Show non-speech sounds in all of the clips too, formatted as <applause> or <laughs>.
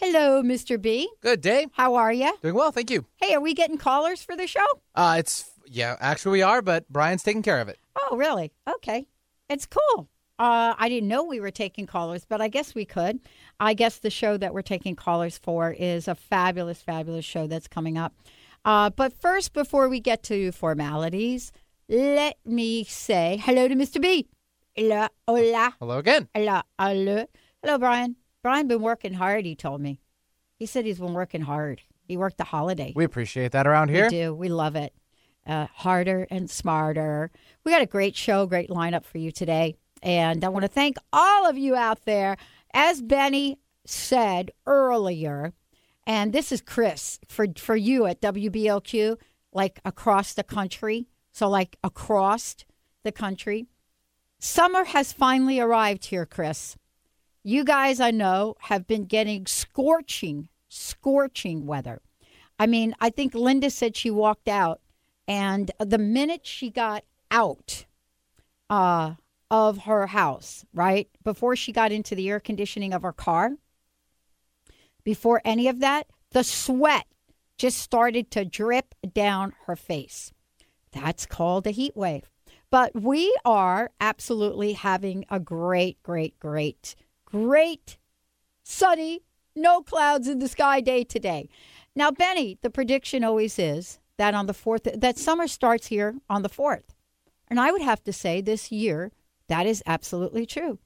Hello, Mr. B. Good day. How are you? Doing well, thank you. Hey, are we getting callers for the show? Uh, it's yeah, actually we are, but Brian's taking care of it. Oh, really? Okay. It's cool. Uh, I didn't know we were taking callers, but I guess we could. I guess the show that we're taking callers for is a fabulous, fabulous show that's coming up. Uh, but first, before we get to formalities, let me say hello to Mr. B. Hola, hola, Hello again. hola, hello. Hello, Brian. Brian been working hard, he told me. He said he's been working hard. He worked the holiday. We appreciate that around here. We do. We love it. Uh, harder and smarter. We got a great show, great lineup for you today. And I want to thank all of you out there. As Benny said earlier, and this is Chris for, for you at WBLQ, like across the country. So, like across the country. Summer has finally arrived here, Chris. You guys, I know, have been getting scorching, scorching weather. I mean, I think Linda said she walked out, and the minute she got out uh, of her house, right, before she got into the air conditioning of her car, before any of that, the sweat just started to drip down her face. That's called a heat wave. But we are absolutely having a great, great, great great sunny, no clouds in the sky day today. Now, Benny, the prediction always is that on the 4th, that summer starts here on the 4th. And I would have to say this year, that is absolutely true.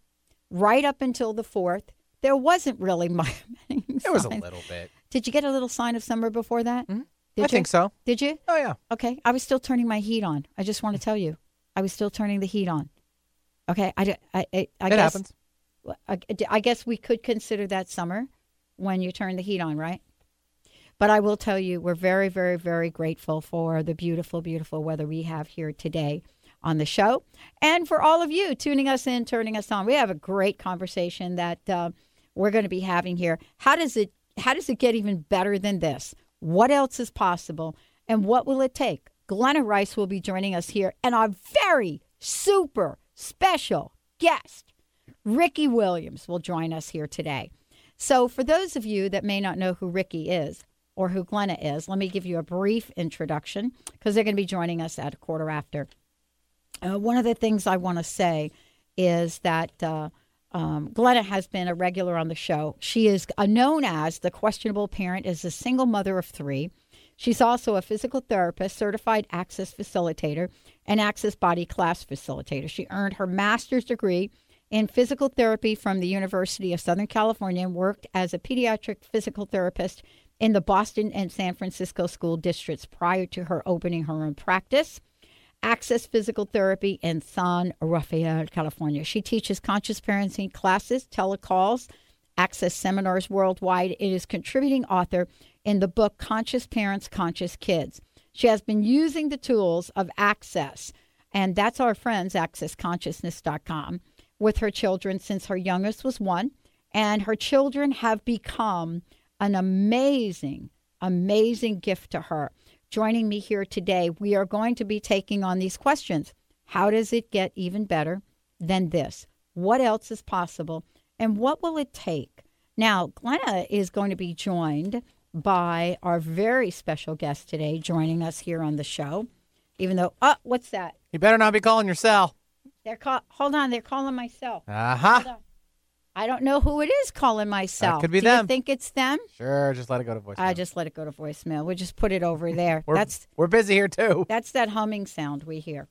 Right up until the 4th, there wasn't really <laughs> much. There was a little bit. Did you get a little sign of summer before that? Mm-hmm. Did I you? think so. Did you? Oh yeah. Okay. I was still turning my heat on. I just want to tell you, I was still turning the heat on. Okay. I, I, I, I it guess, happens. I, guess we could consider that summer when you turn the heat on, right? But I will tell you, we're very, very, very grateful for the beautiful, beautiful weather we have here today on the show, and for all of you tuning us in, turning us on. We have a great conversation that uh, we're going to be having here. How does it? How does it get even better than this? What else is possible, and what will it take? Glenna Rice will be joining us here, and our very super special guest. Ricky Williams will join us here today. So, for those of you that may not know who Ricky is or who Glenna is, let me give you a brief introduction because they're going to be joining us at a quarter after. Uh, one of the things I want to say is that uh, um, Glenna has been a regular on the show. She is uh, known as the questionable parent, is a single mother of three. She's also a physical therapist, certified access facilitator, and access body class facilitator. She earned her master's degree in physical therapy from the University of Southern California and worked as a pediatric physical therapist in the Boston and San Francisco school districts prior to her opening her own practice. Access Physical Therapy in San Rafael, California. She teaches conscious parenting classes, telecalls, access seminars worldwide. It is contributing author in the book Conscious Parents, Conscious Kids. She has been using the tools of Access, and that's our friends, accessconsciousness.com, with her children since her youngest was one. And her children have become an amazing, amazing gift to her. Joining me here today, we are going to be taking on these questions. How does it get even better than this? What else is possible? And what will it take? Now, Glenna is going to be joined by our very special guest today, joining us here on the show. Even though, oh, what's that? You better not be calling your cell. They're call- hold on, they're calling myself. Uh huh. I don't know who it is calling myself. could be Do them. you think it's them? Sure, just let it go to voicemail. I just let it go to voicemail. We'll just put it over <laughs> there. we're, That's we're busy here too. that's that humming sound we hear.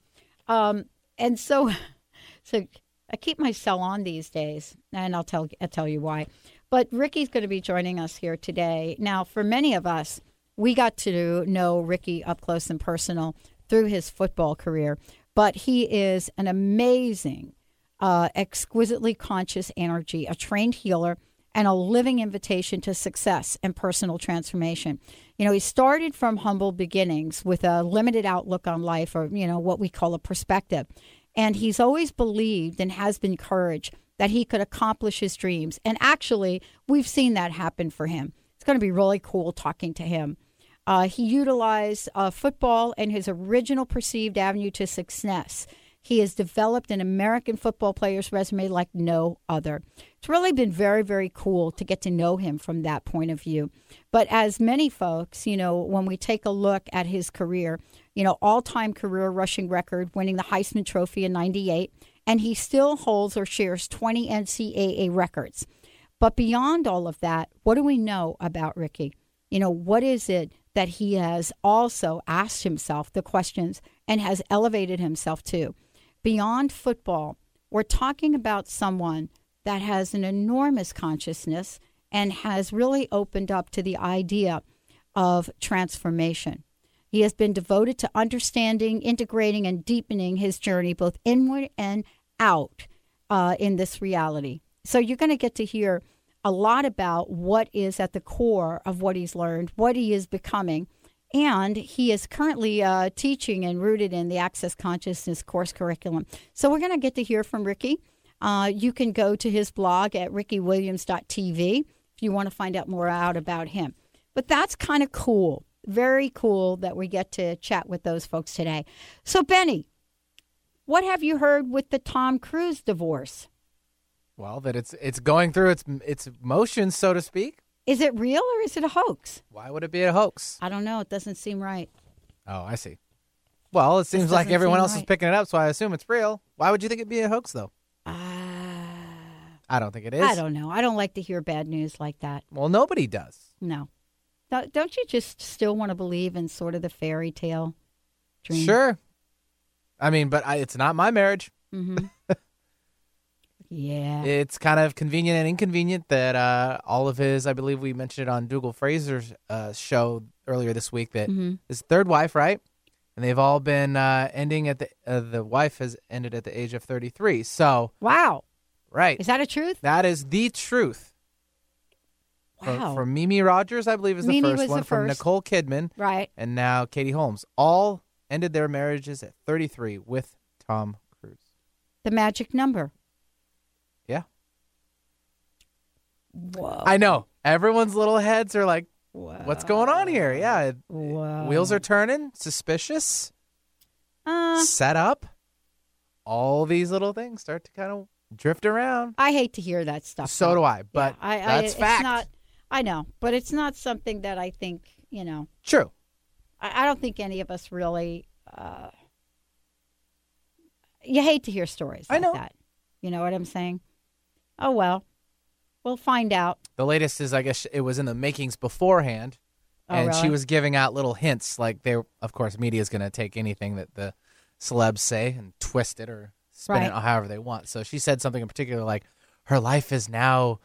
Um, and so, <laughs> so I keep my cell on these days, and I'll tell I'll tell you why. But Ricky's going to be joining us here today. Now, for many of us, we got to know Ricky up close and personal through his football career, but he is an amazing, uh, exquisitely conscious energy, a trained healer, and a living invitation to success and personal transformation. You know, he started from humble beginnings with a limited outlook on life, or, you know, what we call a perspective. And he's always believed and has been encouraged that he could accomplish his dreams. And actually, we've seen that happen for him. It's going to be really cool talking to him. Uh, he utilized uh, football and his original perceived avenue to success. He has developed an American football player's resume like no other. It's really been very, very cool to get to know him from that point of view. But as many folks, you know, when we take a look at his career, you know, all time career rushing record, winning the Heisman Trophy in 98, and he still holds or shares 20 NCAA records. But beyond all of that, what do we know about Ricky? You know, what is it that he has also asked himself the questions and has elevated himself to? Beyond football, we're talking about someone that has an enormous consciousness and has really opened up to the idea of transformation. He has been devoted to understanding, integrating, and deepening his journey both inward and out uh, in this reality. So you're going to get to hear a lot about what is at the core of what he's learned, what he is becoming. And he is currently uh, teaching and rooted in the Access Consciousness course curriculum. So we're going to get to hear from Ricky. Uh, you can go to his blog at rickywilliams.tv if you want to find out more out about him. But that's kind of cool. Very cool that we get to chat with those folks today. So, Benny, what have you heard with the Tom Cruise divorce? Well, that it's it's going through its its motions, so to speak. Is it real or is it a hoax? Why would it be a hoax? I don't know. It doesn't seem right. Oh, I see. Well, it seems like everyone seem else is picking it up, so I assume it's real. Why would you think it'd be a hoax, though? Uh, I don't think it is. I don't know. I don't like to hear bad news like that. Well, nobody does. No. Don't don't you just still want to believe in sort of the fairy tale dream? Sure. I mean, but I, it's not my marriage. Mm-hmm. <laughs> yeah. It's kind of convenient and inconvenient that uh, all of his, I believe we mentioned it on Dougall Fraser's uh, show earlier this week, that Mhm. his third wife, right? And they've all been uh, ending at the, uh, the wife has ended at the age of 33. So, Wow. right. Is that a truth? that is the truth. From- Wow. From, Mimi Rogers, I believe, is the Mimi first was one. the From first. Nicole Kidman right. and now Katie Holmes. All ended their marriages at 33 with Tom Cruise. The magic number. Yeah. Whoa. I know. Everyone's little heads are like, what's going on here? Yeah. Whoa. Wheels are turning, suspicious, Uh, set up. All these little things start to kind of drift around. I hate to hear that stuff. So though. do I, but Yeah, I, I, that's it's fact. Not, I know, but it's not something that I think you know. True. I, I don't think any of us really. Uh, you hate to hear stories I like know. that. You know what I'm saying? Oh well, we'll find out. The latest is, I guess, it was in the makings beforehand, Oh, and she was giving out little hints. Like, they, of course, media is going to take anything that the celebs say and twist it or spin Right. it however they want. So she said something in particular, like, her life is now,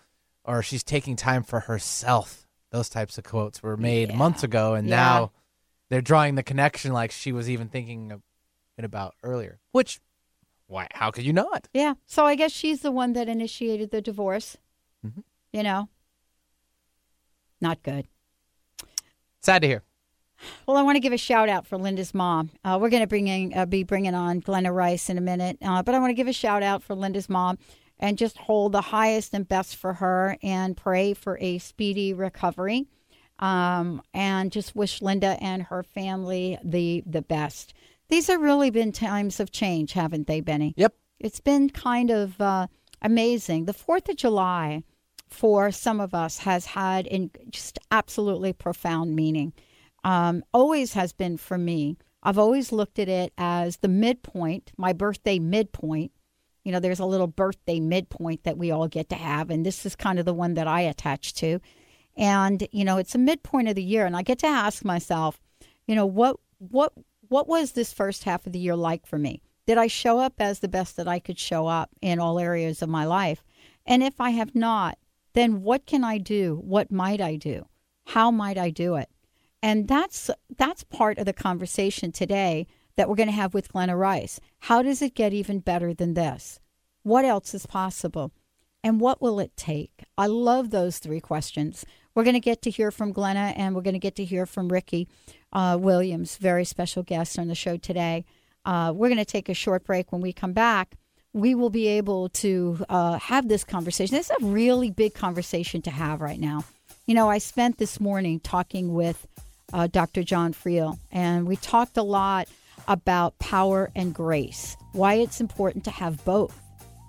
or she's taking time for herself. Those types of quotes were made Yeah. months ago, and Yeah. now they're drawing the connection like she was even thinking it about earlier. Which, why? How could you not? Yeah. So I guess she's the one that initiated the divorce. You know, not good. Sad to hear. Well, I want to give a shout out for Linda's mom. Uh, we're going to bring in, uh, be bringing on Glenna Rice in a minute, uh, but I want to give a shout out for Linda's mom and just hold the highest and best for her and pray for a speedy recovery. Um, and just wish Linda and her family the the best. These have really been times of change, haven't they, Benny? Yep. It's been kind of uh, amazing. The Fourth of July, for some of us, has had in just absolutely profound meaning. Um, always has been for me. I've always looked at it as the midpoint, my birthday midpoint, You know, there's a little birthday midpoint that we all get to have, and this is kind of the one that I attach to. And you know, it's a midpoint of the year, and I get to ask myself, you know, what what what was this first half of the year like for me? Did I show up as the best that I could show up in all areas of my life? And if I have not, then what can I do? What might I do? How might I do it? And that's that's part of the conversation today that we're going to have with Glenna Rice. How does it get even better than this? What else is possible? And what will it take? I love those three questions. We're going to get to hear from Glenna and we're going to get to hear from Ricky uh, Williams, very special guest on the show today. Uh, we're going to take a short break. When we come back, we will be able to uh, have this conversation. It's a really big conversation to have right now. You know, I spent this morning talking with uh, Dr. John Friel, and we talked a lot about power and grace, why it's important to have both,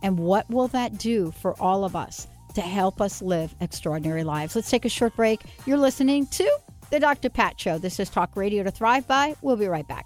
and what will that do for all of us to help us live extraordinary lives. Let's take a short break. You're listening to the Dr. Pat Show. This is Talk Radio to Thrive By. We'll be right back.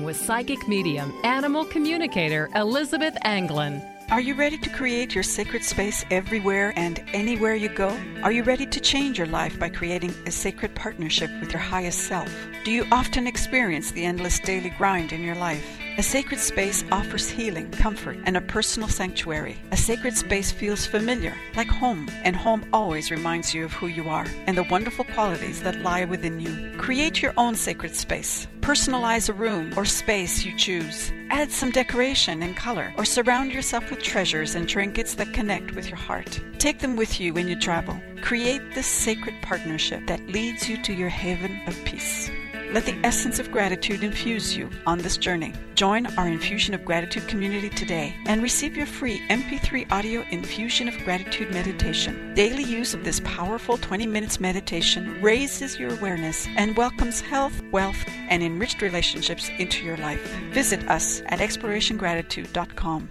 with psychic medium, animal communicator Elizabeth Anglin. Are you ready to create your sacred space everywhere and anywhere you go? Are you ready to change your life by creating a sacred partnership with your highest self? Do you often experience the endless daily grind in your life? A sacred space offers healing, comfort, and a personal sanctuary. A sacred space feels familiar, like home, and home always reminds you of who you are and the wonderful qualities that lie within you. Create your own sacred space. Personalize a room or space you choose. Add some decoration and color, or surround yourself with treasures and trinkets that connect with your heart. Take them with you when you travel. Create this sacred partnership that leads you to your haven of peace. Let the essence of gratitude infuse you on this journey. Join our Infusion of Gratitude community today and receive your free MP3 audio Infusion of Gratitude meditation. Daily use of this powerful 20 minutes meditation raises your awareness and welcomes health, wealth, and enriched relationships into your life. Visit us at explorationgratitude.com.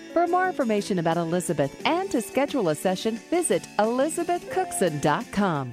For more information about Elizabeth and to schedule a session, visit elizabethcookson.com.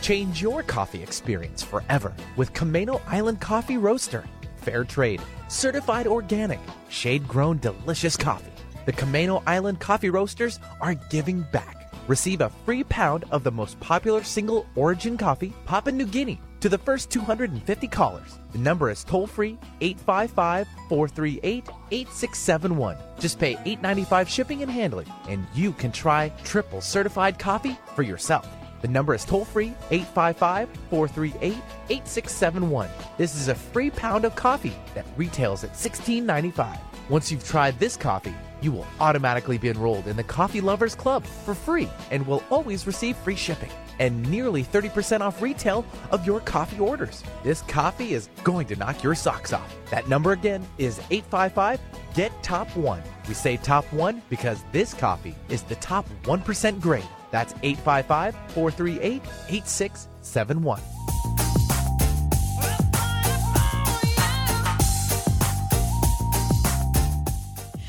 Change your coffee experience forever with Camano Island Coffee Roaster. Fair trade, certified organic, shade grown delicious coffee. The Camano Island Coffee Roasters are giving back. Receive a free pound of the most popular single origin coffee, Papua New Guinea, to the first 250 callers. The number is toll free 855 438 8671. Just pay $8.95 shipping and handling, and you can try triple certified coffee for yourself. The number is toll free 855 438 8671. This is a free pound of coffee that retails at $16.95. Once you've tried this coffee, you will automatically be enrolled in the Coffee Lovers Club for free and will always receive free shipping and nearly 30% off retail of your coffee orders. This coffee is going to knock your socks off. That number again is 855 Get Top 1. We say Top 1 because this coffee is the top 1% grade. That's 855 438 8671.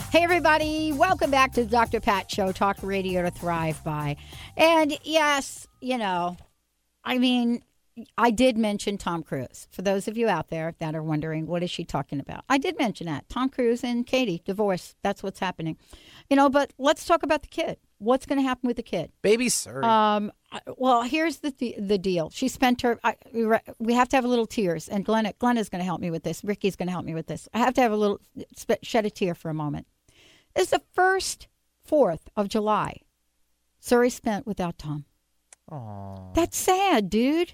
Hey, everybody, welcome back to the Dr. Pat Show, Talk Radio to Thrive By. And yes, you know, I mean, I did mention Tom Cruise. For those of you out there that are wondering, what is she talking about? I did mention that. Tom Cruise and Katie, divorce. That's what's happening. You know, but let's talk about the kid. what's going to happen with the kid? Baby sir. Um, well, here's the the, the deal. She spent her. I, we re- we have to have a little tears, and Glenna Glenna's going to help me with this. Ricky's going to help me with this. I have to have a little shed a tear for a moment. It's the first Fourth of July. Suri spent without Tom. Aw. That's sad, dude.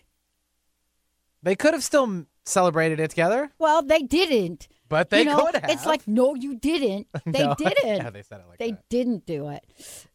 They could have still celebrated it together, Well, they didn't. but they you know, could have. It's like, no, you didn't. <laughs> They No. didn't. yeah, they said it like they that. didn't do it.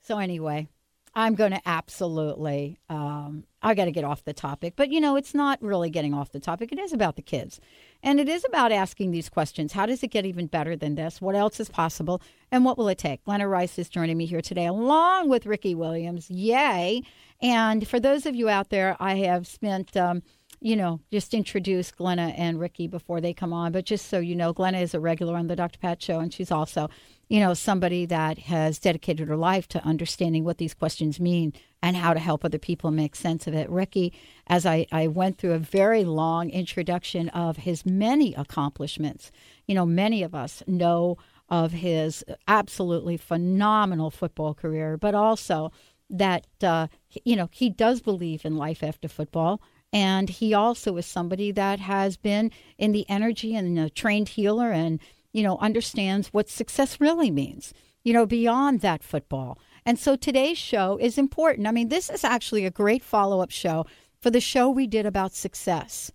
So anyway, I'm going to absolutely. Um, I got to get off the topic, but you know, it's not really getting off the topic. It is about the kids, and it is about asking these questions. How does it get even better than this? What else is possible, and what will it take? Glenna Rice is joining me here today, along with Ricky Williams. Yay! And for those of you out there, I have spent. Um, you know, just introduce Glenna and Ricky before they come on. But just so you know, Glenna is a regular on the Dr. Pat show, and she's also, you know, somebody that has dedicated her life to understanding what these questions mean and how to help other people make sense of it. Ricky, as I, I went through a very long introduction of his many accomplishments, you know, many of us know of his absolutely phenomenal football career, but also that, uh, you know, he does believe in life after football. And he also is somebody that has been in the energy and a trained healer and, you know, understands what success really means, you know, beyond that football. And so today's show is important. I mean, this is actually a great follow up show for the show we did about success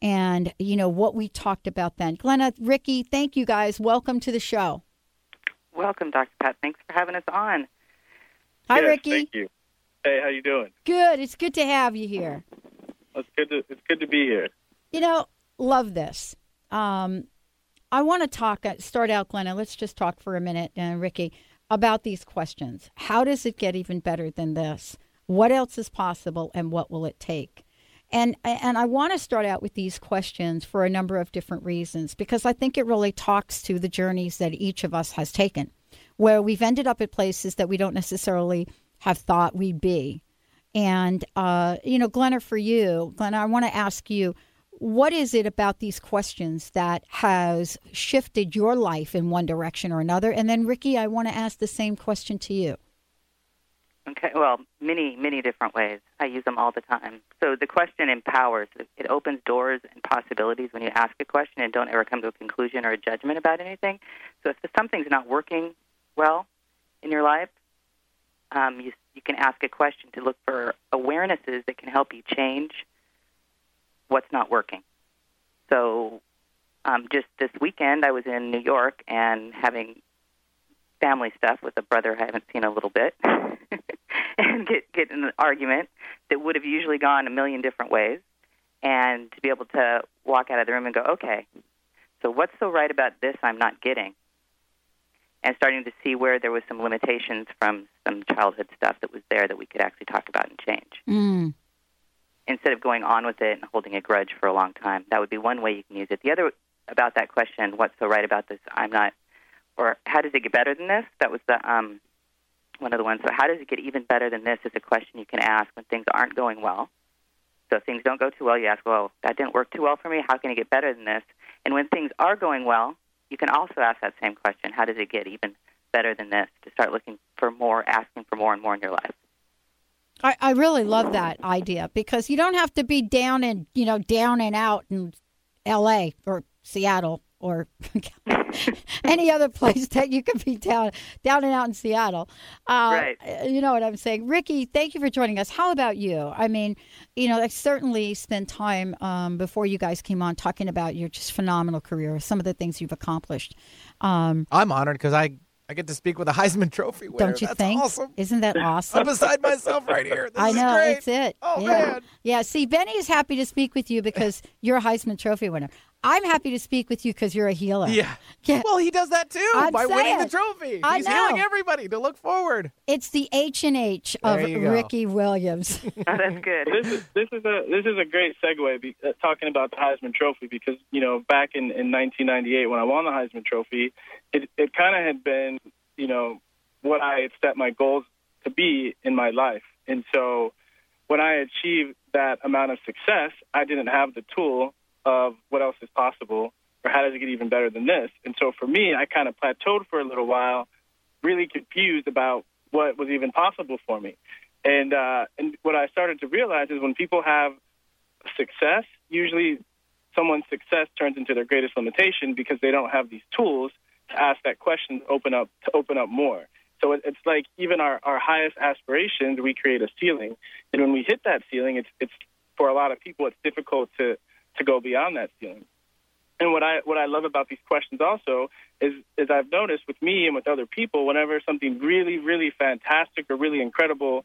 and, you know, what we talked about then. Glenna, Ricky, thank you guys. Welcome to the show. Welcome, Dr. Pat. Thanks for having us on. Hi, Yes, Ricky. Thank you. Hey, how you doing? Good. It's good to have you here. It's good to it's good to be here. You know, love this. Um, I want to talk, start out, Glenna. Let's just talk for a minute, uh, Ricky, about these questions. How does it get even better than this? What else is possible, and what will it take? And and I want to start out with these questions for a number of different reasons because I think it really talks to the journeys that each of us has taken, where we've ended up at places that we don't necessarily have thought we'd be. And, uh, you know, Glenna, for you, Glenna, I want to ask you, what is it about these questions that has shifted your life in one direction or another? And then, Ricky, I want to ask the same question to you. Okay, well, many, many different ways. I use them all the time. So the question empowers. It- opens doors and possibilities when you ask a question and don't ever come to a conclusion or a judgment about anything. So if something's not working well in your life, um, you, you can ask a question to look for awarenesses that can help you change what's not working. So um, just this weekend, I was in New York and having family stuff with a brother I haven't seen a little bit, <laughs> and get get in an argument that would have usually gone a million different ways, and to be able to walk out of the room and go, okay, so what's so right about this I'm not getting, and starting to see where there was some limitations from some childhood stuff that was there that we could actually talk about and change Mm. Instead of going on with it and holding a grudge for a long time. That would be one way you can use it. The other about that question, what's so right about this? I'm not, or how does it get better than this? That was the um, one of the ones. So how does it get even better than this? Is a question you can ask when things aren't going well. So if things don't go too well, you ask, well, that didn't work too well for me. How can it get better than this? And when things are going well, you can also ask that same question: How does it get even better than this? To start looking for more, asking for more and more in your life. I, I really love that idea because you don't have to be down and you know down and out in L.A. or Seattle or <laughs> any other place that you can be down down and out in Seattle. Uh, Right. You know what I'm saying, Ricky? Thank you for joining us. How about you? I mean, you know, I certainly spent time um, before you guys came on talking about your just phenomenal career, some of the things you've accomplished. Um, I'm honored because I I get to speak with a Heisman Trophy winner. don't you That's think? awesome. Isn't that <laughs> awesome? I'm beside myself right here. This I is know great. it's it. Oh yeah. man. Yeah. See, Benny is happy to speak with you because <laughs> you're a Heisman Trophy winner. I'm happy to speak with you because you're a healer. Yeah. <laughs> Yeah. Well, he does that too I'm by winning the trophy. I He's know. healing everybody to look forward. It's the H and H of There you go. Ricky Williams. Oh, that's good. This is this is a this is a great segue be, uh, talking about the Heisman Trophy because you know back in, in 1998 when I won the Heisman Trophy, it it kind of had been you know what I had set my goals to be in my life, and so when I achieved that amount of success, I didn't have the tool of what else is possible or how does it get even better than this. And so for me, I kind of plateaued for a little while, really confused about what was even possible for me. And uh, and what I started to realize is when people have success, usually someone's success turns into their greatest limitation because they don't have these tools to ask that question, to open up to open up more. So it, it's like even our, our highest aspirations, we create a ceiling, and when we hit that ceiling, it's it's for a lot of people, it's difficult to to go beyond that ceiling. And what I what I love about these questions also is is I've noticed with me and with other people, whenever something really really fantastic or really incredible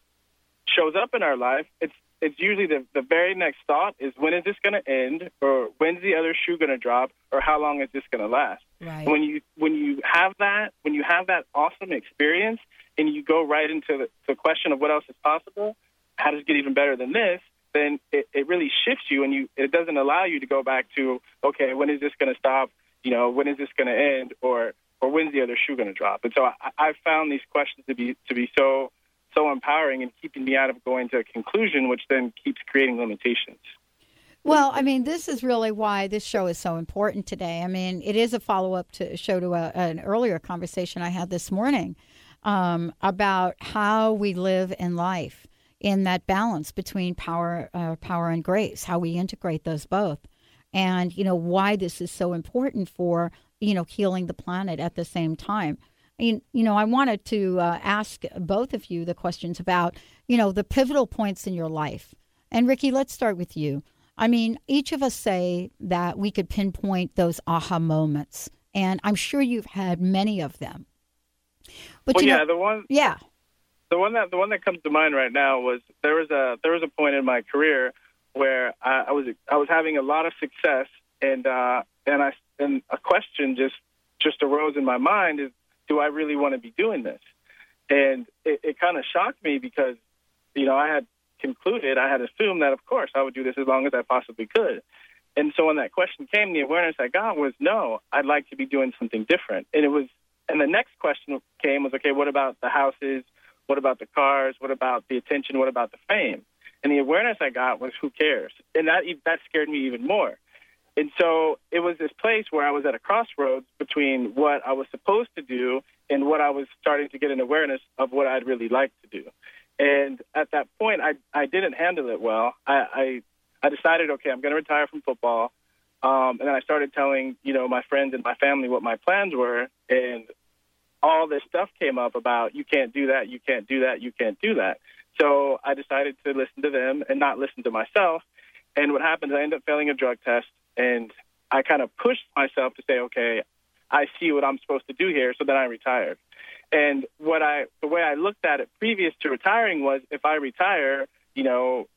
shows up in our life, it's it's usually the the very next thought is when is this going to end, or when's the other shoe going to drop, or how long is this going to last? Right. When you when you have that when you have that awesome experience and you go right into the, the question of what else is possible, how does it get even better than this? Then it, it really shifts you, and you it doesn't allow you to go back to okay, when is this going to stop? You know, when is this going to end, or or when's the other shoe going to drop? And so I, I've found these questions to be to be so so empowering and keeping me out of going to a conclusion, which then keeps creating limitations. Well, I mean, this is really why this show is so important today. I mean, it is a follow up to show to a, an earlier conversation I had this morning um, about how we live in life in that balance between power, uh, power and grace, how we integrate those both, and you know why this is so important for you know healing the planet at the same time. You, you know, I wanted to uh, ask both of you the questions about, you know, the pivotal points in your life. And Ricky, let's start with you. I mean, each of us say that we could pinpoint those aha moments, and I'm sure you've had many of them. But well, yeah, know, the one, yeah, the one that the one that comes to mind right now was there was a there was a point in my career where I, I was I was having a lot of success, and uh, and I and a question just just arose in my mind is do I really want to be doing this? And it, it kind of shocked me because, you know, I had concluded, I had assumed that, of course, I would do this as long as I possibly could. And so when that question came, the awareness I got was, no, I'd like to be doing something different. And it was, and the next question came was, okay, what about the houses? What about the cars? What about the attention? What about the fame? And the awareness I got was, who cares? And that that scared me even more and so it was this place where I was at a crossroads between what I was supposed to do and what I was starting to get an awareness of what I'd really like to do. And at that point, I I didn't handle it well. I I, I decided, okay, I'm going to retire from football. Um, and then I started telling, you know, my friends and my family what my plans were, and all this stuff came up about you can't do that, you can't do that, you can't do that. So I decided to listen to them and not listen to myself. And what happened is I ended up failing a drug test and I kind of pushed myself to say, okay, I see what I'm supposed to do here. So then I retired. And what I, the way I looked at it previous to retiring was if I retire, you know,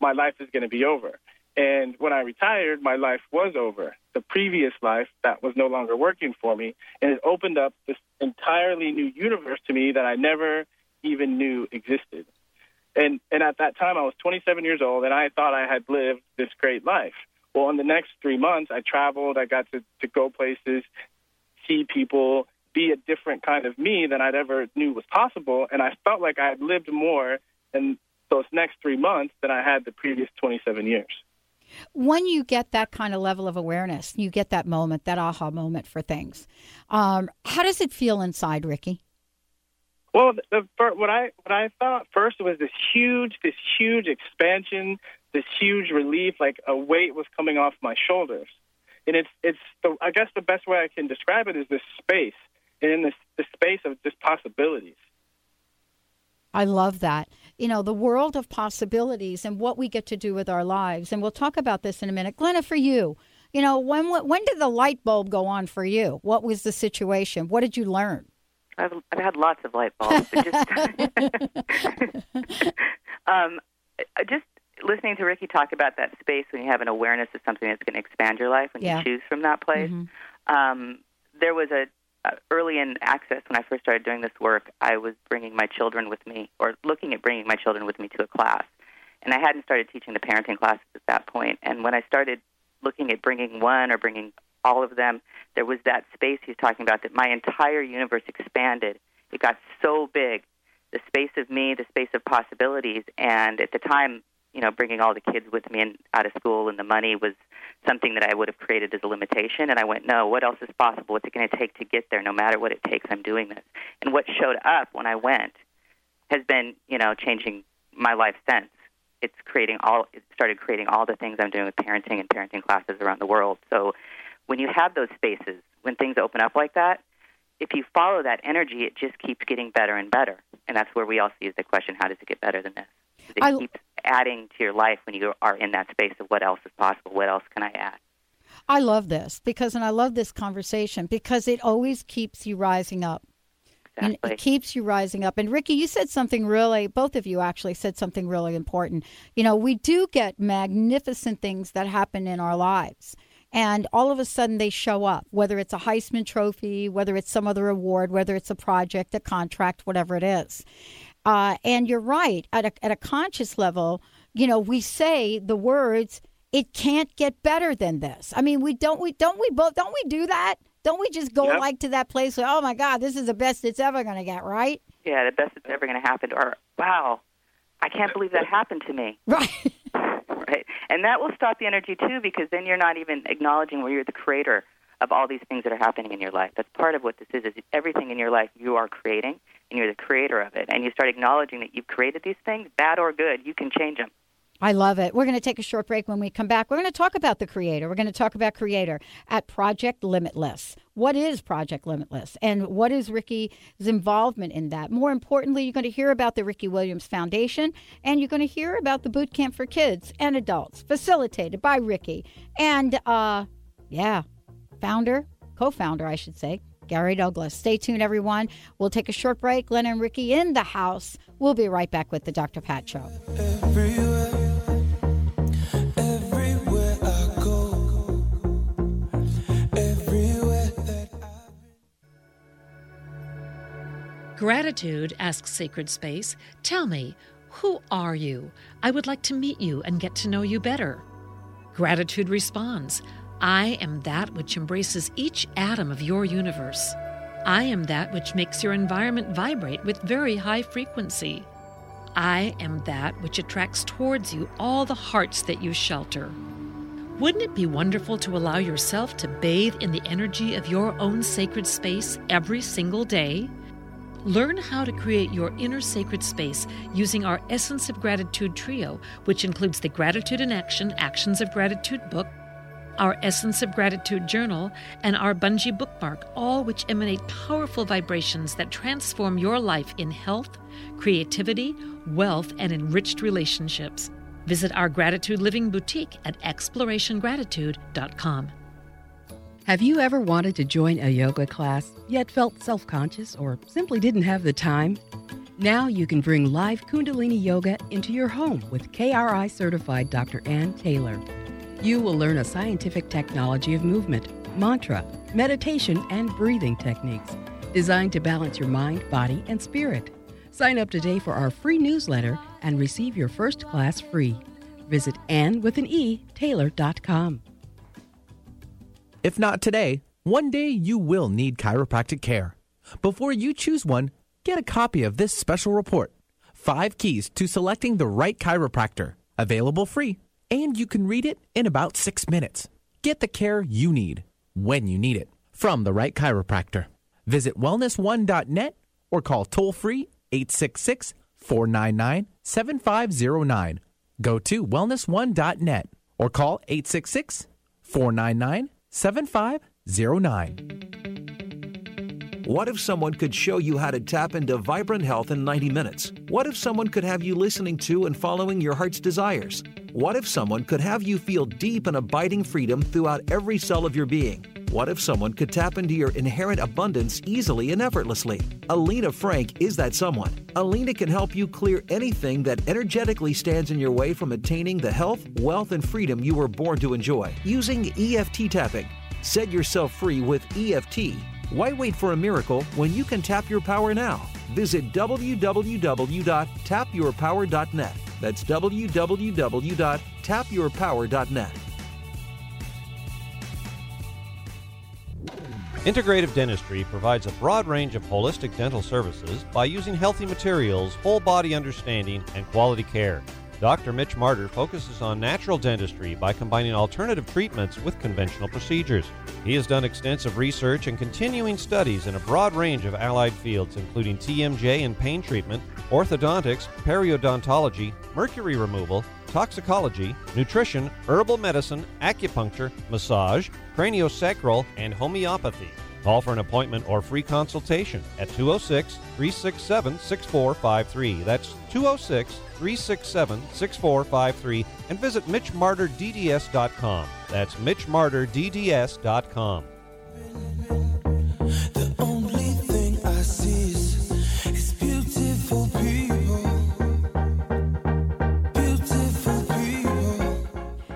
my life is going to be over. And when I retired, my life was over. The previous life that was no longer working for me, and it opened up this entirely new universe to me that I never even knew existed. And and at that time, I was 27 years old, and I thought I had lived this great life. Well, in the next three months, I traveled. I got to, to go places, see people, be a different kind of me than I'd ever knew was possible. And I felt like I had lived more in those next three months than I had the previous 27 years. When you get that kind of level of awareness, you get that moment, that aha moment for things. Um, how does it feel inside, Ricky? Well, the, what I what I thought first was this huge, this huge expansion, this huge relief, like a weight was coming off my shoulders. And it's it's the, I guess the best way I can describe it is this space, and in this the space of just possibilities. I love that. You know, the world of possibilities and what we get to do with our lives. And we'll talk about this in a minute. Glenna, for you, you know, when when did the light bulb go on for you? What was the situation? What did you learn? I've, I've had lots of light bulbs. Just, <laughs> <laughs> um, just listening to Ricky talk about that space when you have an awareness of something that's going to expand your life when yeah. you choose from that place. Mm-hmm. Um, there was a uh, early in access when I first started doing this work. I was bringing my children with me, or looking at bringing my children with me to a class, and I hadn't started teaching the parenting classes at that point. And when I started looking at bringing one or bringing all of them, there was that space he's talking about that my entire universe expanded. It got so big, the space of me, the space of possibilities, and at the time you know, bringing all the kids with me and out of school and the money was something that I would have created as a limitation. And I went, no, what else is possible? What's it going to take to get there? No matter what it takes, I'm doing this. And what showed up when I went has been, you know, changing my life since. It's creating all. It started creating all the things I'm doing with parenting and parenting classes around the world. So, when you have those spaces, when things open up like that, if you follow that energy, it just keeps getting better and better. And that's where we all see is the question: How does it get better than this? It I- keeps adding to your life when you are in that space of what else is possible. What else can I add? I love this because, and I love this conversation because it always keeps you rising up. And Exactly. it keeps you rising up. And Ricky, you said something really, both of you actually said something really important. You know, we do get magnificent things that happen in our lives. And all of a sudden they show up, whether it's a Heisman Trophy, whether it's some other award, whether it's a project, a contract, whatever it is. Uh, and you're right, at a, at a conscious level, you know, we say the words, it can't get better than this. I mean, we don't, we don't, we both, don't we do that? Don't we just go Yep. like to that place where, oh my God, this is the best it's ever going to get, right? Yeah, the best that's ever going to happen. Or wow, I can't believe that happened to me. <laughs> Right. right? And that will stop the energy too, because then you're not even acknowledging where you're the creator of all these things that are happening in your life. That's part of what this is. Is everything in your life you are creating, and you're the creator of it. And you start acknowledging that you've created these things, bad or good. You can change them. I love it. We're going to take a short break. When we come back, we're going to talk about the creator. We're going to talk about creator at Project Limitless. What is Project Limitless and what is Ricky's involvement in that? More importantly, you're going to hear about the Ricky Williams Foundation and you're going to hear about the boot camp for kids and adults facilitated by Ricky. And uh yeah, founder, co-founder, I should say, Gary Douglas. Stay tuned everyone. We'll take a short break. Glenn and Ricky in the house. We'll be right back with the Dr. Pat show. Everywhere I go, everywhere that Gratitude asks Sacred Space, Tell me, who are you? I would like to meet you and get to know you better. Gratitude responds, I am that which embraces each atom of your universe. I am that which makes your environment vibrate with very high frequency. I am that which attracts towards you all the hearts that you shelter. Wouldn't it be wonderful to allow yourself to bathe in the energy of your own sacred space every single day? Learn how to create your inner sacred space using our Essence of Gratitude trio, which includes the Gratitude in Action Actions of Gratitude book, our Essence of Gratitude journal, and our Bungee bookmark, all which emanate powerful vibrations that transform your life in health, creativity, wealth, and enriched relationships. Visit our Gratitude Living Boutique at explorationgratitude.com. Have you ever wanted to join a yoga class, yet felt self conscious or simply didn't have the time? Now you can bring live Kundalini Yoga into your home with KRI certified Dr. Ann Taylor. You will learn a scientific technology of movement, mantra, meditation, and breathing techniques designed to balance your mind, body, and spirit. Sign up today for our free newsletter and receive your first class free. Visit Ann with an E, Taylor.com. If not today, one day you will need chiropractic care. Before you choose one, get a copy of this special report Five Keys to Selecting the Right Chiropractor. Available free, and you can read it in about six minutes. Get the care you need when you need it from the right chiropractor. Visit wellness1.net or call toll free 866 499 7509. Go to wellness1.net or call 866 499 7509. What if someone could show you how to tap into vibrant health in 90 minutes? What if someone could have you listening to and following your heart's desires? What if someone could have you feel deep and abiding freedom throughout every cell of your being? What if someone could tap into your inherent abundance easily and effortlessly? Alina Frank is that someone. Alina can help you clear anything that energetically stands in your way from attaining the health, wealth, and freedom you were born to enjoy using EFT tapping. Set yourself free with EFT. Why wait for a miracle when you can tap your power now? Visit www.tapyourpower.net. That's www.tapyourpower.net. Integrative Dentistry provides a broad range of holistic dental services by using healthy materials, whole body understanding, and quality care. Dr. Mitch Martyr focuses on natural dentistry by combining alternative treatments with conventional procedures. He has done extensive research and continuing studies in a broad range of allied fields, including TMJ and pain treatment, orthodontics, periodontology, mercury removal, toxicology, nutrition, herbal medicine, acupuncture, massage, craniosacral, and homeopathy. Call for an appointment or free consultation at 206 367 6453. That's 206 367 6453 and visit MitchMartyrDDS.com. That's MitchMartyrDDS.com.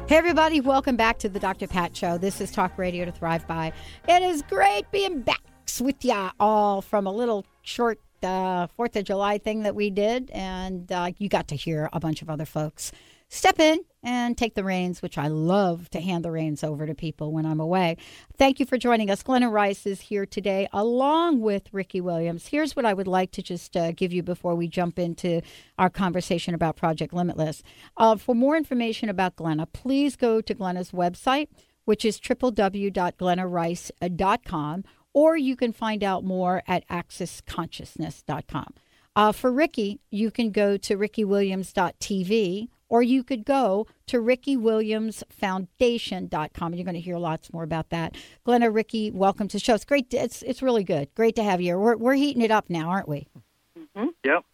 Hey, everybody, welcome back to the Dr. Pat Show. This is Talk Radio to Thrive By. It is great being back with ya all from a little short uh, Fourth of July thing that we did, and uh, you got to hear a bunch of other folks step in and take the reins, which I love to hand the reins over to people when I'm away. Thank you for joining us. Glenna Rice is here today, along with Ricky Williams. Here's what I would like to just uh, give you before we jump into our conversation about Project Limitless. Uh, for more information about Glenna, please go to Glenna's website, which is www.glennarice.com, or you can find out more at accessconsciousness.com. Uh, for Ricky, you can go to rickywilliams.tv or you could go to rickywilliamsfoundation.com. You're going to hear lots more about that. Glenna, Ricky, welcome to the show. It's great. To, it's, it's really good. Great to have you. We're, we're heating it up now, aren't we? Yep.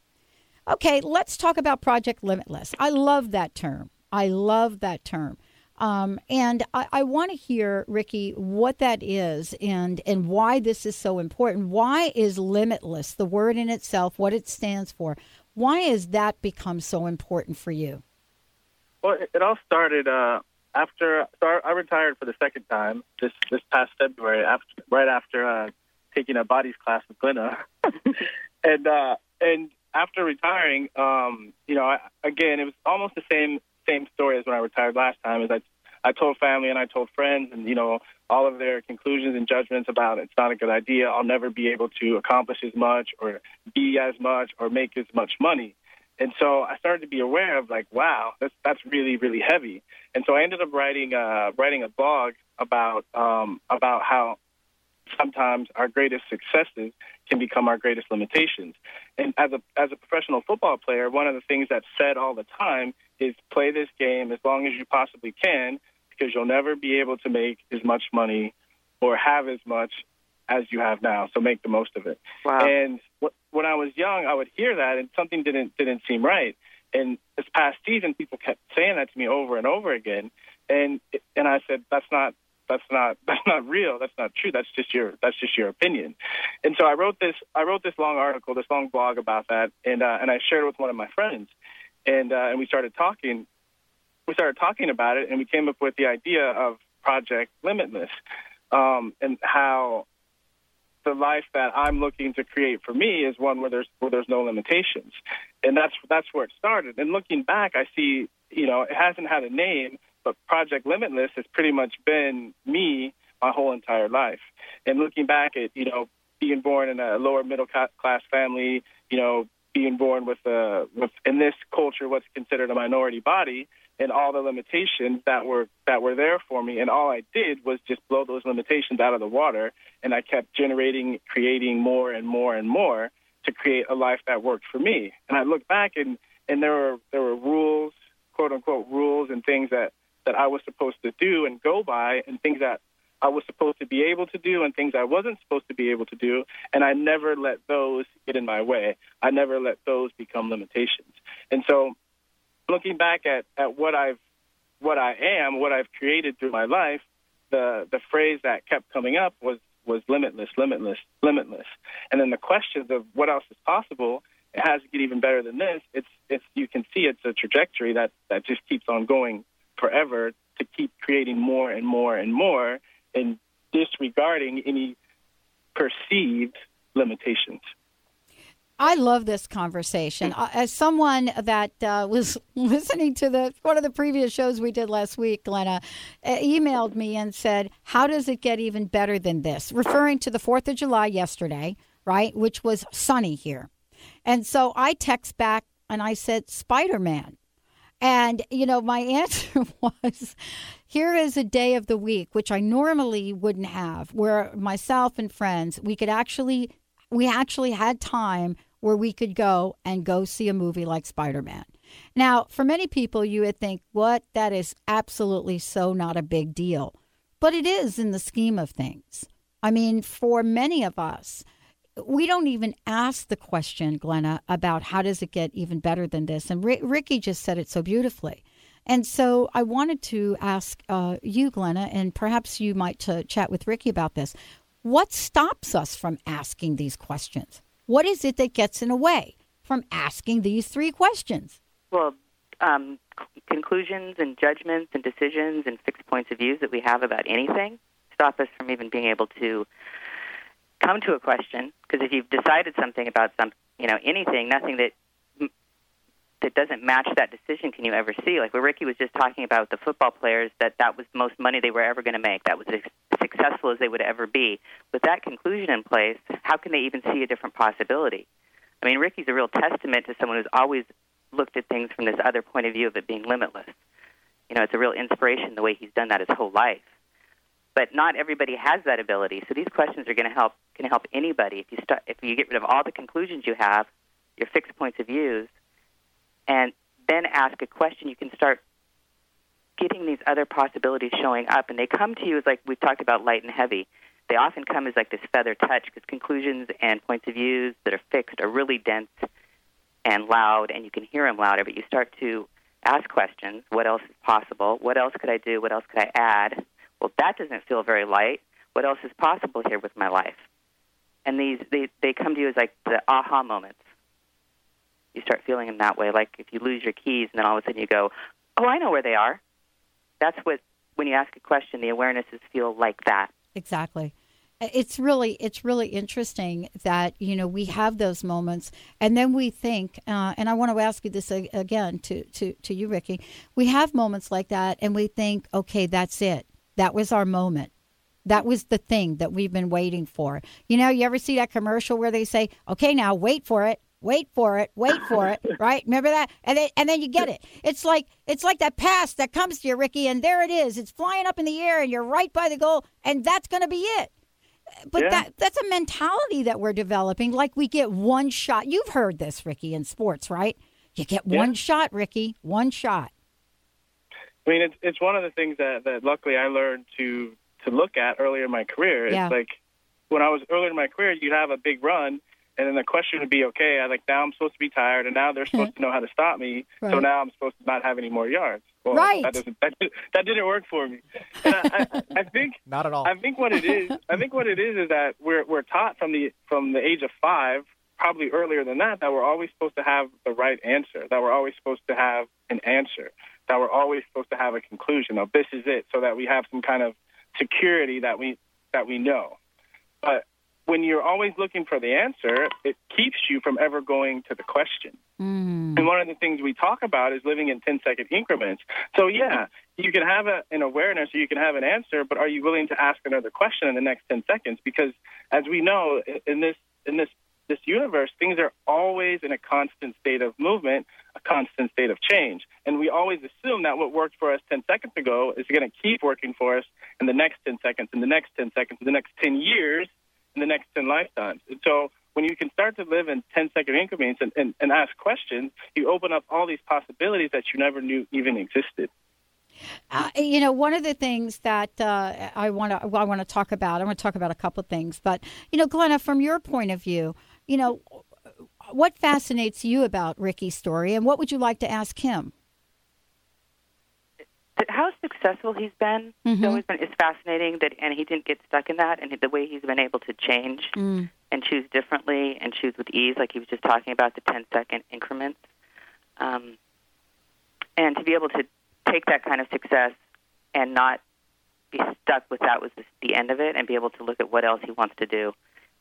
Okay, let's talk about Project Limitless. I love that term. I love that term. Um, and I, I want to hear, Ricky, what that is and, and why this is so important. Why is limitless, the word in itself, what it stands for, why has that become so important for you? Well, it, all started uh, after so I I retired for the second time this this past February, after right after uh, taking a bodies class with Glenna, <laughs> and uh, and after retiring, um, you know, I, again, it was almost the same same story as when I retired last time. Is I I told family and I told friends, and you know, all of their conclusions and judgments about it's not a good idea. I'll never be able to accomplish as much or be as much or make as much money. And so I started to be aware of like, wow, that's that's really really heavy. And so I ended up writing uh, writing a blog about um, about how sometimes our greatest successes can become our greatest limitations. And as a as a professional football player, one of the things that's said all the time is play this game as long as you possibly can because you'll never be able to make as much money or have as much as you have now. So make the most of it. Wow. And when I was young, I would hear that, and something didn't didn't seem right. And this past season, people kept saying that to me over and over again, and and I said, that's not that's not <laughs> that's not real. That's not true. That's just your that's just your opinion. And so I wrote this I wrote this long article, this long blog about that, and uh, and I shared it with one of my friends, and uh, and we started talking. We started talking about it, and we came up with the idea of Project Limitless, um, and how the life that I'm looking to create for me is one where there's where there's no limitations, and that's that's where it started. And looking back, I see you know it hasn't had a name, but Project Limitless has pretty much been me my whole entire life. And looking back at you know being born in a lower middle class family, you know being born with a with in this culture what's considered a minority body and all the limitations that were that were there for me. And all I did was just blow those limitations out of the water. And I kept generating creating more and more and more to create a life that worked for me. And I look back and and there were there were rules quote unquote rules and things that that I was supposed to do and go by and things that I was supposed to be able to do and things I wasn't supposed to be able to do. And I never let those get in my way. I never let those become limitations. And so looking back at, at what I've what I am, what I've created through my life, the the phrase that kept coming up was was limitless, limitless, limitless. And then the questions of what else is possible, it has to get even better than this. It's it's you can see it's a trajectory that that just keeps on going forever to keep creating more and more and more and disregarding any perceived limitations. I love this conversation. Uh, As someone that uh, was <laughs> listening to the one of the previous shows we did last week, Glenna uh, emailed me and said, "How does it get even better than this?" Referring to the Fourth of July yesterday, right, which was sunny here, and so I text back and I said, "Spider Man." And, you know, my <laughs> answer was here is a day of the week, which I normally wouldn't have, where myself and friends, we could actually, we actually had time where we could go and go see a movie like Spider Man. Now, for many people, you would think, what? That is absolutely so not a big deal. But it is in the scheme of things. I mean, for many of us, we don't even ask the question, Glenna, about how does it get even better than this. And R- Ricky just said it so beautifully. And so I wanted to ask uh, you, Glenna, and perhaps you might chat with Ricky about this. What stops us from asking these questions? What is it that gets in the way from asking these three questions? Well, um, conclusions and judgments and decisions and fixed points of views that we have about anything stop us from even being able to come to a question. Because if you've decided something about some, you know, anything, nothing that that doesn't match that decision can you ever see. Like where Ricky was just talking about the football players, that that was the most money they were ever going to make. That was as successful as they would ever be. With that conclusion in place, how can they even see a different possibility? I mean, Ricky's a real testament to someone who's always looked at things from this other point of view of it being limitless. You know, it's a real inspiration the way he's done that his whole life. But not everybody has that ability. So these questions are going to help can help anybody if you start if you get rid of all the conclusions you have, your fixed points of views, and then ask a question, you can start getting these other possibilities showing up, and they come to you as like we've talked about light and heavy. They often come as like this feather touch because conclusions and points of views that are fixed are really dense and loud, and you can hear them louder. But you start to ask questions: What else is possible? What else could I do? What else could I add? Well, that doesn't feel very light. What else is possible here with my life? And these they they come to you as like the aha moments. You start feeling them that way, like if you lose your keys and then all of a sudden you go, "Oh, I know where they are." That's what when you ask a question, the awarenesses feel like that. Exactly. It's really it's really interesting that you know we have those moments and then we think uh, and i want to ask you this again to, to to you ricky. We have moments like that and we think okay that's it. That was our moment. That was the thing that we've been waiting for. You know you ever see that commercial where they say okay now wait for it wait for it, wait for it, <laughs> right? Remember that? And then and then you get it. It's like it's like that pass that comes to you, Ricky, and there it is. It's flying up in the air and you're right by the goal, and that's gonna be it but yeah. that that's a mentality that we're developing. Like we get one shot. You've heard this, Ricky, in sports, right? You get yeah. one shot, Ricky. One shot. I mean, it's it's one of the things that that luckily I learned to to look at earlier in my career. It's yeah. like when I was earlier in my career, you'd have a big run, and then the question would be, okay, I like now I'm supposed to be tired, and now they're supposed uh-huh. to know how to stop me, right. so now I'm supposed to not have any more yards. Well, right. That doesn't that, <laughs> that didn't work for me. I, I, I, think <laughs> not at all. I think what it is, I think what it is is that we're we're taught from the from the age of five, probably earlier than that, that we're always supposed to have the right answer, that we're always supposed to have an answer, that we're always supposed to have a conclusion of this is it, so that we have some kind of security that we that we know. But when you're always looking for the answer, it keeps you from ever going to the question. Mm. And one of the things we talk about is living in 10 second increments. So, yeah, you can have a, an awareness or you can have an answer, but are you willing to ask another question in the next 10 seconds? Because as we know, in this, in this, this universe, things are always in a constant state of movement, a constant state of change. And we always assume that what worked for us 10 seconds ago is going to keep working for us in the next 10 seconds, in the next 10 seconds, in the next 10 years in the next 10 lifetimes. And so when you can start to live in 10 second increments and, and, and ask questions, you open up all these possibilities that you never knew even existed. Uh, you know, one of the things that uh, I want to I want to talk about. I want to talk about a couple of things, but you know, Glenna, from your point of view, you know, what fascinates you about Ricky's story, and what would you like to ask him? how successful he's been mm-hmm. always been is fascinating that and he didn't get stuck in that and the way he's been able to change mm. and choose differently and choose with ease like he was just talking about the 10 second increments um, and to be able to take that kind of success and not be stuck with that was the, the end of it and be able to look at what else he wants to do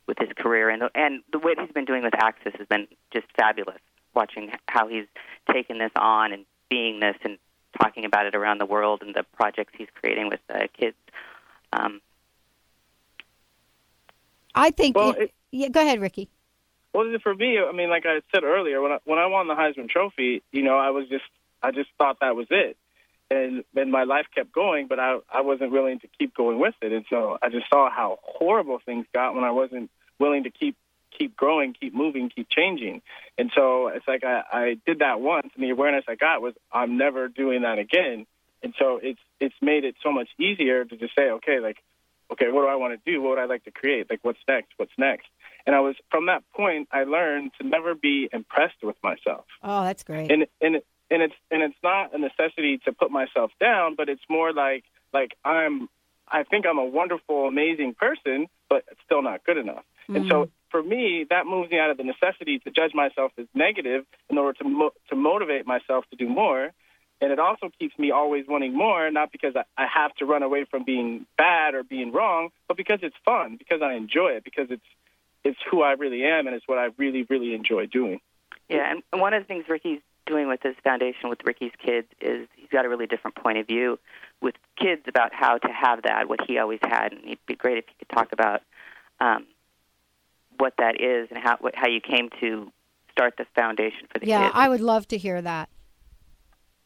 with his career and the, and the way he's been doing with Access has been just fabulous watching how he's taken this on and being this and talking about it around the world and the projects he's creating with the kids. Um, I think. Well, it, it, yeah, go ahead, Ricky. Well, for me, I mean, like I said earlier, when I, when I won the Heisman Trophy, you know, I was just I just thought that was it. And then my life kept going, but I I wasn't willing to keep going with it. And so I just saw how horrible things got when I wasn't willing to keep keep growing, keep moving, keep changing. And so it's like I, I did that once, and the awareness I got was I'm never doing that again. And so it's it's made it so much easier to just say, okay, like, okay, what do I want to do? What would I like to create? Like, what's next? What's next? And I was from that point, I learned to never be impressed with myself. Oh, that's great. And and and it's and it's not a necessity to put myself down, but it's more like like I'm I think I'm a wonderful, amazing person, but it's still not good enough. And so for me, that moves me out of the necessity to judge myself as negative in order to mo- to motivate myself to do more. And it also keeps me always wanting more, not because I, I have to run away from being bad or being wrong, but because it's fun, because I enjoy it, because it's it's who I really am, and it's what I really, really enjoy doing. Yeah, and one of the things Ricky's doing with his foundation with Ricky's kids is he's got a really different point of view with kids about how to have that, what he always had, and it'd be great if you could talk about um, what that is and how what, how you came to start the foundation for the yeah, kids. I would love to hear that.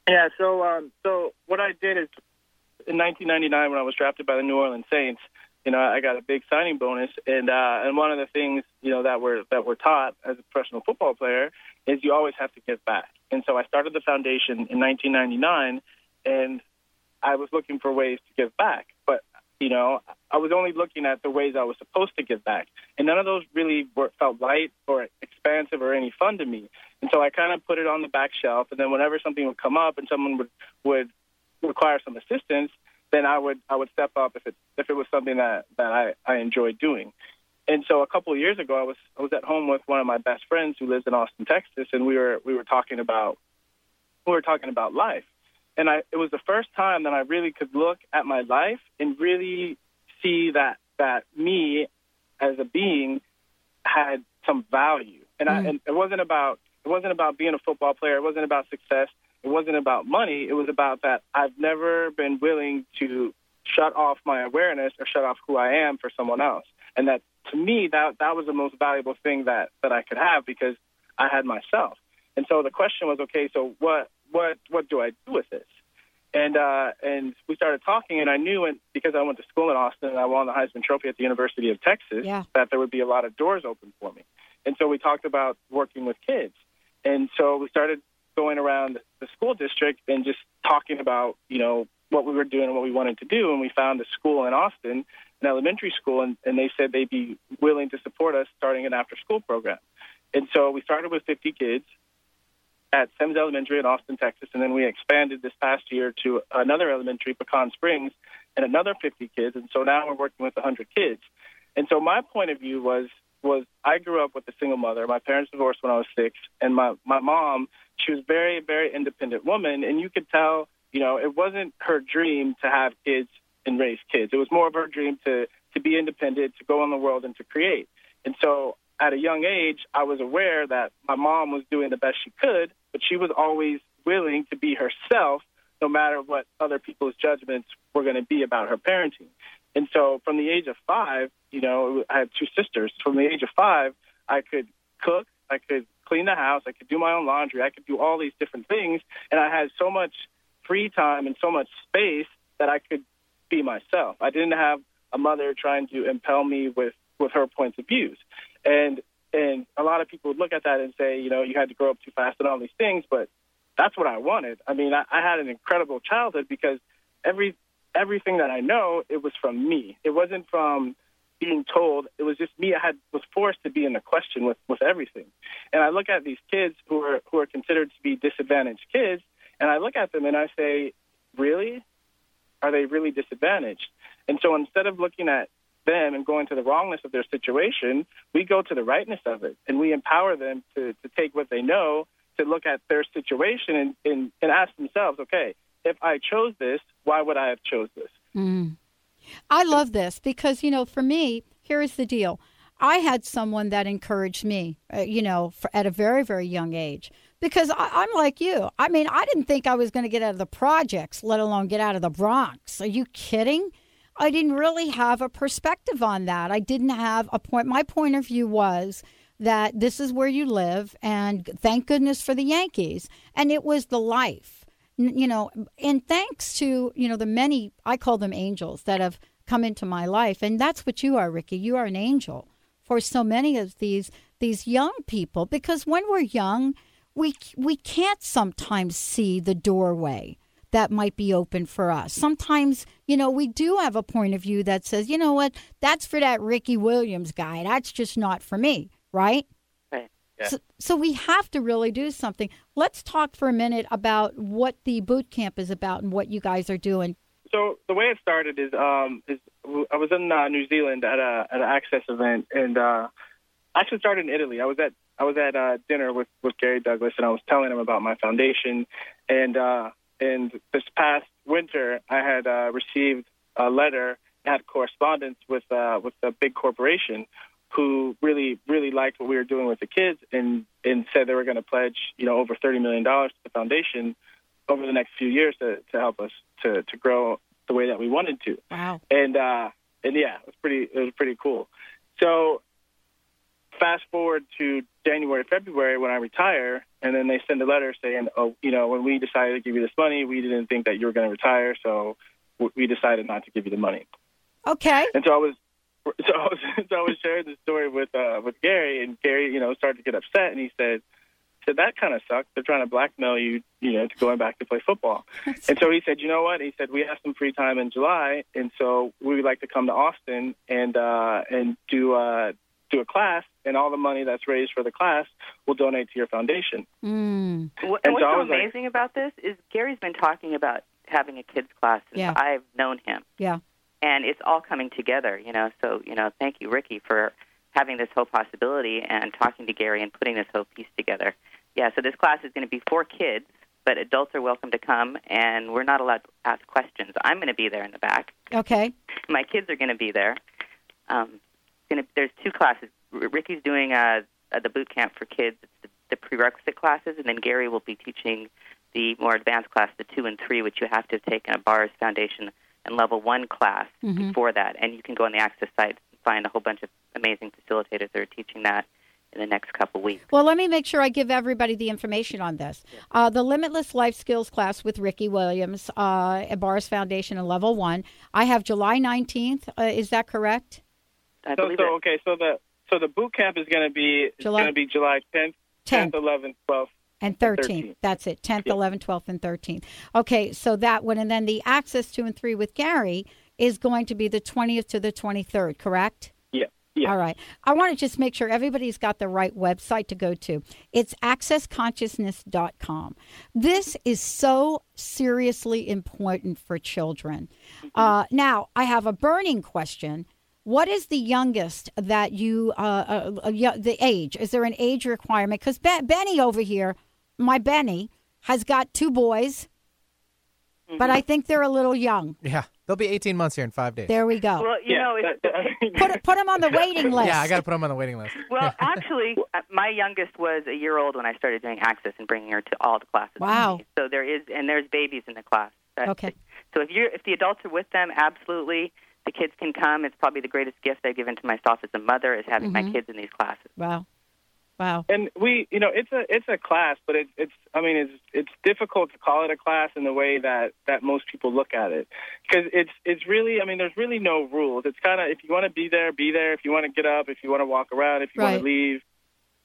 Yeah. So, um, so what I did is in 1999 when I was drafted by the New Orleans Saints, you know, I got a big signing bonus, and uh, and one of the things you know that we're that we're taught as a professional football player is you always have to give back. And so I started the foundation in 1999, and I was looking for ways to give back, but you know, I was only looking at the ways I was supposed to give back, and none of those really were, felt light or expansive or any fun to me. And so I kind of put it on the back shelf, and then whenever something would come up and someone would would require some assistance, then I would I would step up if it if it was something that that I I enjoyed doing. And so a couple of years ago, I was I was at home with one of my best friends who lives in Austin, Texas, and we were we were talking about we were talking about life. And I it was the first time that I really could look at my life and really see that that me as a being had some value. And I mm. and it wasn't about it wasn't about being a football player. It wasn't about success. It wasn't about money. It was about that I've never been willing to shut off my awareness or shut off who I am for someone else. And that to me that that was the most valuable thing that that I could have because I had myself. And so the question was, okay, so what what what do I do with this? And uh, and we started talking, and I knew, and because I went to school in Austin and I won the Heisman Trophy at the University of Texas, Yeah. that there would be a lot of doors open for me. And so we talked about working with kids, and so we started going around the school district and just talking about you know what we were doing and what we wanted to do. And we found a school in Austin, an elementary school, and, and they said they'd be willing to support us starting an after-school program. And so we started with 50 kids at Sims Elementary in Austin, Texas, and then we expanded this past year to another elementary, Pecan Springs, and another 50 kids. And so now we're working with 100 kids. And so my point of view was was I grew up with a single mother. My parents divorced when I was six, and my my mom, she was very very independent woman, and you could tell, you know, it wasn't her dream to have kids and raise kids. It was more of her dream to to be independent, to go in the world, and to create. And so at a young age, I was aware that my mom was doing the best she could, but she was always willing to be herself, no matter what other people's judgments were going to be about her parenting. And so from the age of five, you know, I had two sisters. From the age of five, I could cook, I could clean the house, I could do my own laundry, I could do all these different things. And I had so much free time and so much space that I could be myself. I didn't have a mother trying to impel me with, with her points of views. And and a lot of people would look at that and say, you know, you had to grow up too fast and all these things, but that's what I wanted. I mean, I, I had an incredible childhood because every everything that I know, it was from me. It wasn't from being told. It was just me. I had was forced to be in the question with with everything. And I look at these kids who are who are considered to be disadvantaged kids, and I look at them and I say, really, are they really disadvantaged? And so instead of looking at them and going to the wrongness of their situation, we go to the rightness of it, and we empower them to to take what they know, to look at their situation and and, and ask themselves, okay, if I chose this, why would I have chose this? Mm. I love this because, you know, for me, here's the deal. I had someone that encouraged me, uh, you know, for, at a very, very young age because I, I'm like you. I mean, I didn't think I was going to get out of the projects, let alone get out of the Bronx. Are you kidding? I didn't really have a perspective on that. I didn't have a point. My point of view was that this is where you live, and thank goodness for the Yankees. And it was the life. You know, and thanks to, you know, the many, I call them angels that have come into my life. And that's what you are, Ricky. You are an angel for so many of these these young people because when we're young, we we can't sometimes see the doorway that might be open for us. Sometimes, you know, we do have a point of view that says, you know what, that's for that Ricky Williams guy. That's just not for me, right? Right. So, so we have to really do something. Let's talk for a minute about what the boot camp is about and what you guys are doing. So the way it started is um is I was in uh, New Zealand at a at an Access event and uh I actually started in Italy. I was at I was at uh, dinner with with Gary Douglas and I was telling him about my foundation and uh and this past winter I had uh, received a letter had correspondence with uh with a big corporation who really really liked what we were doing with the kids and and said they were going to pledge you know over 30 million dollars to the foundation over the next few years to to help us to to grow the way that we wanted to. Wow. And uh and yeah, it was pretty it was pretty cool. So fast forward to January, February when I retire and then they send a letter saying, "Oh, you know, when we decided to give you this money, we didn't think that you were going to retire, so we decided not to give you the money." Okay. And so I was <laughs> so I was so I was sharing this story with uh with Gary and Gary, you know, started to get upset and he said said that kind of sucks. They're trying to blackmail you, you know, to going back to play football. <laughs> and so he said, you know what? He said we have some free time in July, and so we would like to come to Austin and uh, and do uh, do a class, and all the money that's raised for the class we'll donate to your foundation. Mm. What, And what's so so was like- amazing about this is Gary's been talking about having a kids class since Yeah. I've known him, Yeah. and it's all coming together. You know, so you know, thank you, Ricky, for having this whole possibility and talking to Gary and putting this whole piece together. Yeah, so this class is going to be for kids, but adults are welcome to come, and we're not allowed to ask questions. I'm going to be there in the back. Okay. My kids are going to be there. Um, gonna, there's two classes. R- Ricky's doing uh, uh, the boot camp for kids, it's the, the prerequisite classes, and then Gary will be teaching the more advanced class, the two and three, which you have to have taken a bars foundation and level one class Mhm. before that. And you can go on the Access site and find a whole bunch of amazing facilitators that are teaching that in the next couple weeks. Well, let me make sure I give everybody the information on this. Uh, the Limitless Life Skills class with Ricky Williams uh, at Bars Foundation and Level One. I have July 19th. Uh, is that correct? I so, believe so it. okay, so the so the boot camp is going to be July- going to be July 10th, 10th, 11th, 12th. And 13th. That's it. 10th, 11th, 12th, and 13th. Okay, so that one. And then the access two and three with Gary is going to be the 20th to the 23rd, correct? Yeah. Yeah. All right. I want to just make sure everybody's got the right website to go to. It's accessconsciousness.com. This is so seriously important for children. Uh, now, I have a burning question. What is the youngest that you, uh, uh, uh, the age? Is there an age requirement? Because Be- Benny over here, my Benny, has got two boys, but I think they're a little young. Yeah, they'll be 18 months here in five days. There we go. Well, you know, it's, Put, put them on the waiting <laughs> list. Yeah, I got to put them on the waiting list. well, <laughs> actually, uh, my youngest was a year old when I started doing Access and bringing her to all the classes. Wow. So there is, and there's babies in the class. That- Okay. So if you are if the adults are with them, absolutely, the kids can come. It's probably the greatest gift I've given to myself as a mother is having my Mhm. kids in these classes. Wow. Wow. And we, you know, it's a it's a class, but it's it's I mean it's it's difficult to call it a class in the way that that most people look at it because it's it's really I mean there's really no rules. It's kind of if you want to be there, be there. If you want to get up, if you want to walk around, if you want to leave,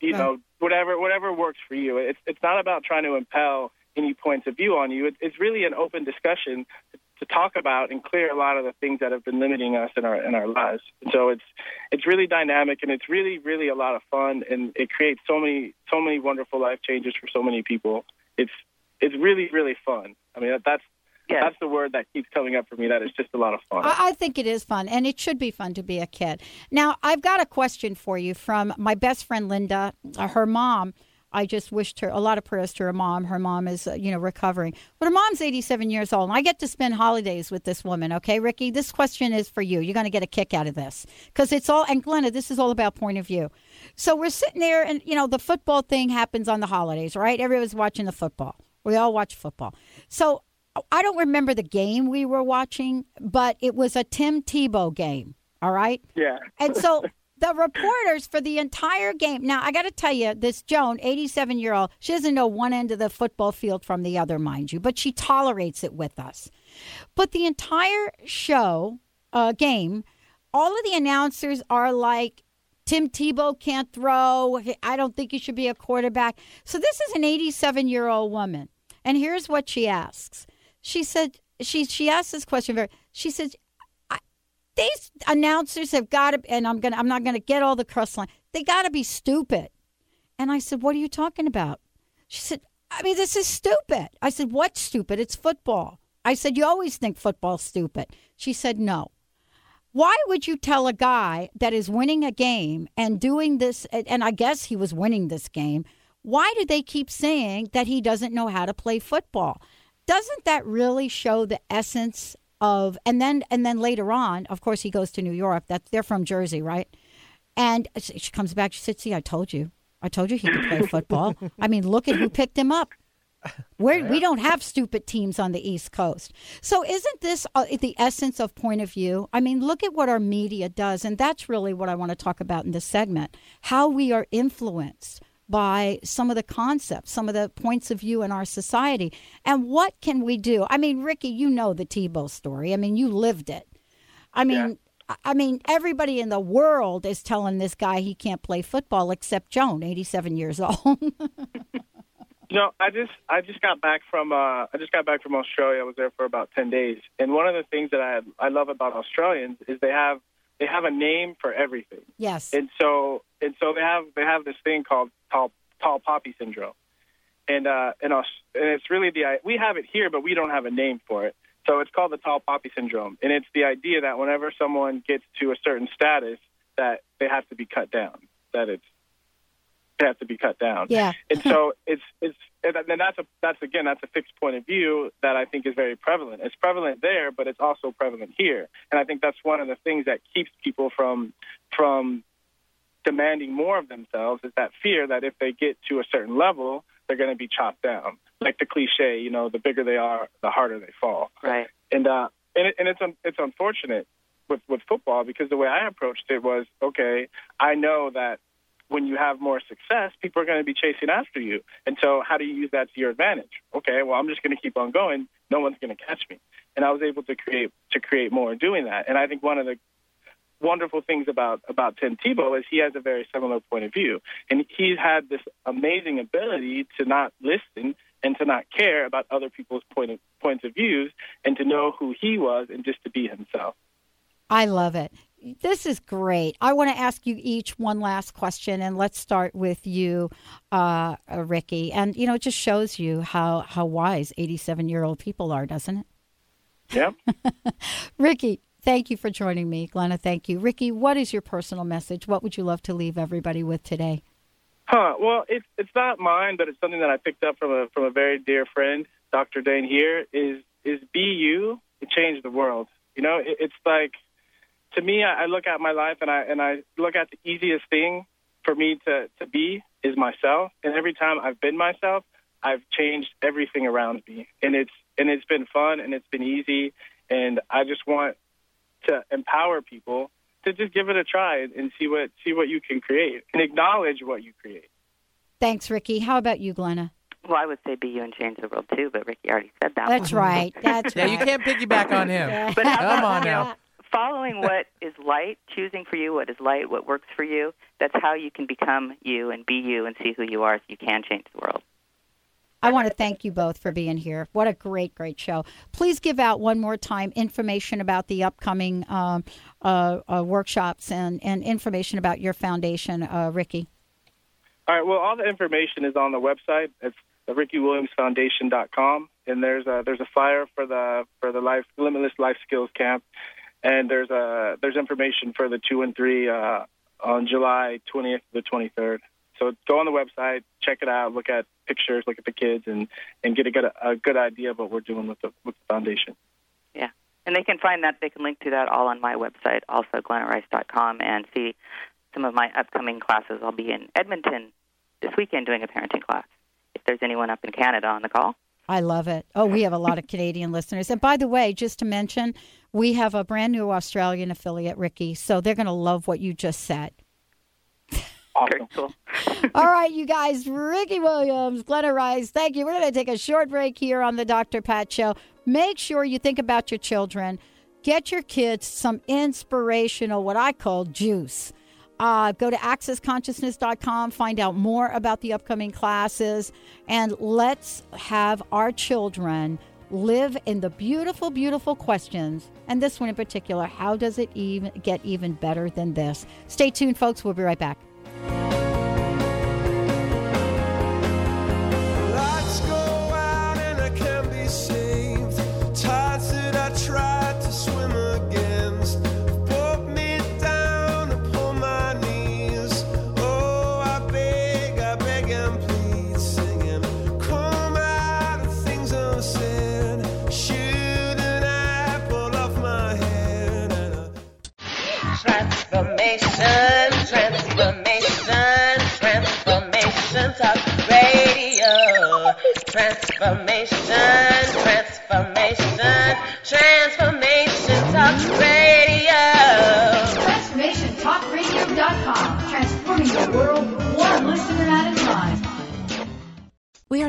you Right. know, whatever whatever works for you. It's it's not about trying to impel any points of view on you. It, it's really an open discussion to talk about and clear a lot of the things that have been limiting us in our in our lives. And so it's it's really dynamic and it's really really a lot of fun and it creates so many so many wonderful life changes for so many people. It's it's really really fun. I mean that, that's that's the word that keeps coming up for me. That it's just a lot of fun. I, I think it is fun, and it should be fun to be a kid. Now, I've got a question for you from my best friend Linda. Uh, her mom. I just wished her a lot of prayers to her mom. Her mom is, uh, you know, recovering, but her mom's 87 years old, and I get to spend holidays with this woman. Okay, Ricky, this question is for you. You're going to get a kick out of this because it's all. And Glenna, this is all about point of view. So we're sitting there, and you know, the football thing happens on the holidays, right? Everyone's watching the football. We all watch football. So I don't remember the game we were watching, but it was a Tim Tebow game. All right. Yeah. And so <laughs> the reporters for the entire game. Now, I got to tell you, this Joan, 87 year old, she doesn't know one end of the football field from the other, mind you, but she tolerates it with us. But the entire show, uh, game, all of the announcers are like, Tim Tebow can't throw. I don't think he should be a quarterback. So this is an 87 year old woman. And here's what she asks. She said, she, she asked this question very, she said, these announcers have got to, and I'm gonna, I'm not gonna get all the cross line. They got to be stupid. And I said, "What are you talking about?" She said, "I mean, this is stupid." I said, "What's stupid? It's football." I said, "You always think football's stupid." She said, "No." Why would you tell a guy that is winning a game and doing this, and I guess he was winning this game? Why do they keep saying that he doesn't know how to play football? Doesn't that really show the essence of and then and then later on, of course, he goes to New York. That they're from Jersey, right? And she comes back. She said, "See, I told you. I told you he could play football. I mean, look at who picked him up. We're, we don't have stupid teams on the East Coast. So, isn't this uh, the essence of point of view? I mean, look at what our media does, and that's really what I want to talk about in this segment: how we are influenced by some of the concepts, some of the points of view in our society. And what can we do? I mean, Ricky, you know the Tebow story. I mean, you lived it. I mean, yeah. I mean, everybody in the world is telling this guy he can't play football except Joan, 87 years <laughs> old. no, I just I just got back from uh, I just got back from Australia. I was there for about 10 days. And one of the things that I I love about Australians is they have they have a name for everything. Yes. And so and so they have they have this thing called tall tall poppy syndrome, and uh, and, and it's really the we have it here, but we don't have a name for it. So it's called the tall poppy syndrome, and it's the idea that whenever someone gets to a certain status, that they have to be cut down. That it's have to be cut down. Yeah. and so <laughs> it's it's and that's a that's again that's a fixed point of view that I think is very prevalent. It's prevalent there, but it's also prevalent here, and I think that's one of the things that keeps people from from demanding more of themselves is that fear that if they get to a certain level, they're going to be chopped down. Like the cliche, you know, the bigger they are, the harder they fall. Right. And uh, and it, and it's un- it's unfortunate with with football because the way I approached it was okay. I know that when you have more success, people are going to be chasing after you. And so, how do you use that to your advantage? Okay, well, I'm just going to keep on going. No one's going to catch me. And I was able to create to create more doing that. And I think one of the wonderful things about about Tim Tebow is he has a very similar point of view, and he's had this amazing ability to not listen and to not care about other people's point of, points of views, and to know who he was and just to be himself. I love it. This is great. I want to ask you each one last question, and let's start with you, uh, uh Ricky. And you know, it just shows you how how wise eighty-seven year old people are, doesn't it? Yep. <laughs> Ricky, thank you for joining me, Glenna. Thank you, Ricky. What is your personal message? What would you love to leave everybody with today? Huh. Well, it's it's not mine, but it's something that I picked up from a from a very dear friend, Dr. Dain. Here is is be you to change the world. You know, it, it's like to me, I, I look at my life and I and I look at the easiest thing for me to to be is myself. And every time I've been myself, I've changed everything around me, and it's and it's been fun and it's been easy. And I just want to empower people to just give it a try and see what see what you can create and acknowledge what you create. Thanks, Ricky. How about you, Glenna? Well, I would say be you and change the world too, but Ricky already said that. That's one. right. That's yeah, right. you can't piggyback on him. <laughs> But how Come on now. Know, following <laughs> what is light, choosing for you what is light, what works for you, that's how you can become you and be you and see who you are so you can change the world. I want to thank you both for being here. What a great, great show. Please give out one more time information about the upcoming um, uh, uh, workshops and, and information about your foundation, uh, Ricky. All right. Well, all the information is on the website. It's the RickyWilliamsFoundation.com, and there's a there's a flyer for the for the life limitless life skills camp, and there's a there's information for the two and three uh, on July 20th to the 23rd. So go on the website, check it out, look at pictures, look at the kids, and and get a good a good idea of what we're doing with the with the foundation. Yeah. And they can find that, they can link to that all on my website, also glennarice.com, and see some of my upcoming classes. I'll be in Edmonton this weekend doing a parenting class. If there's anyone up in Canada on the call. I love it. Oh, we have a lot of Canadian listeners. And by the way, just to mention, we have a brand new Australian affiliate, Ricky. So they're going to love what you just said. Awesome. cool. <laughs> <laughs> All right, you guys, Ricky Williams, Glenna Rice, thank you. We're going to take a short break here on the Dr. Pat Show. Make sure you think about your children. Get your kids some inspirational, what I call juice. Uh, go to accessconsciousness.com, find out more about the upcoming classes, and let's have our children live in the beautiful, beautiful questions. And this one in particular how does it even get even better than this? Stay tuned, folks. We'll be right back. Transformation, transformation, transformation talk radio. Transformation, transformation, transformation talk radio. TransformationTalkRadio.com, transforming the world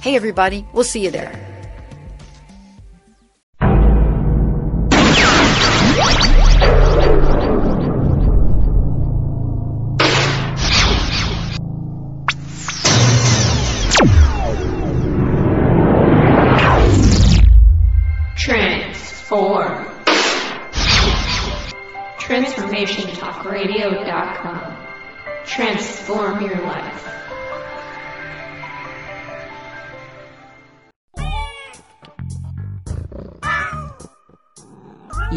Hey, everybody, we'll see you there.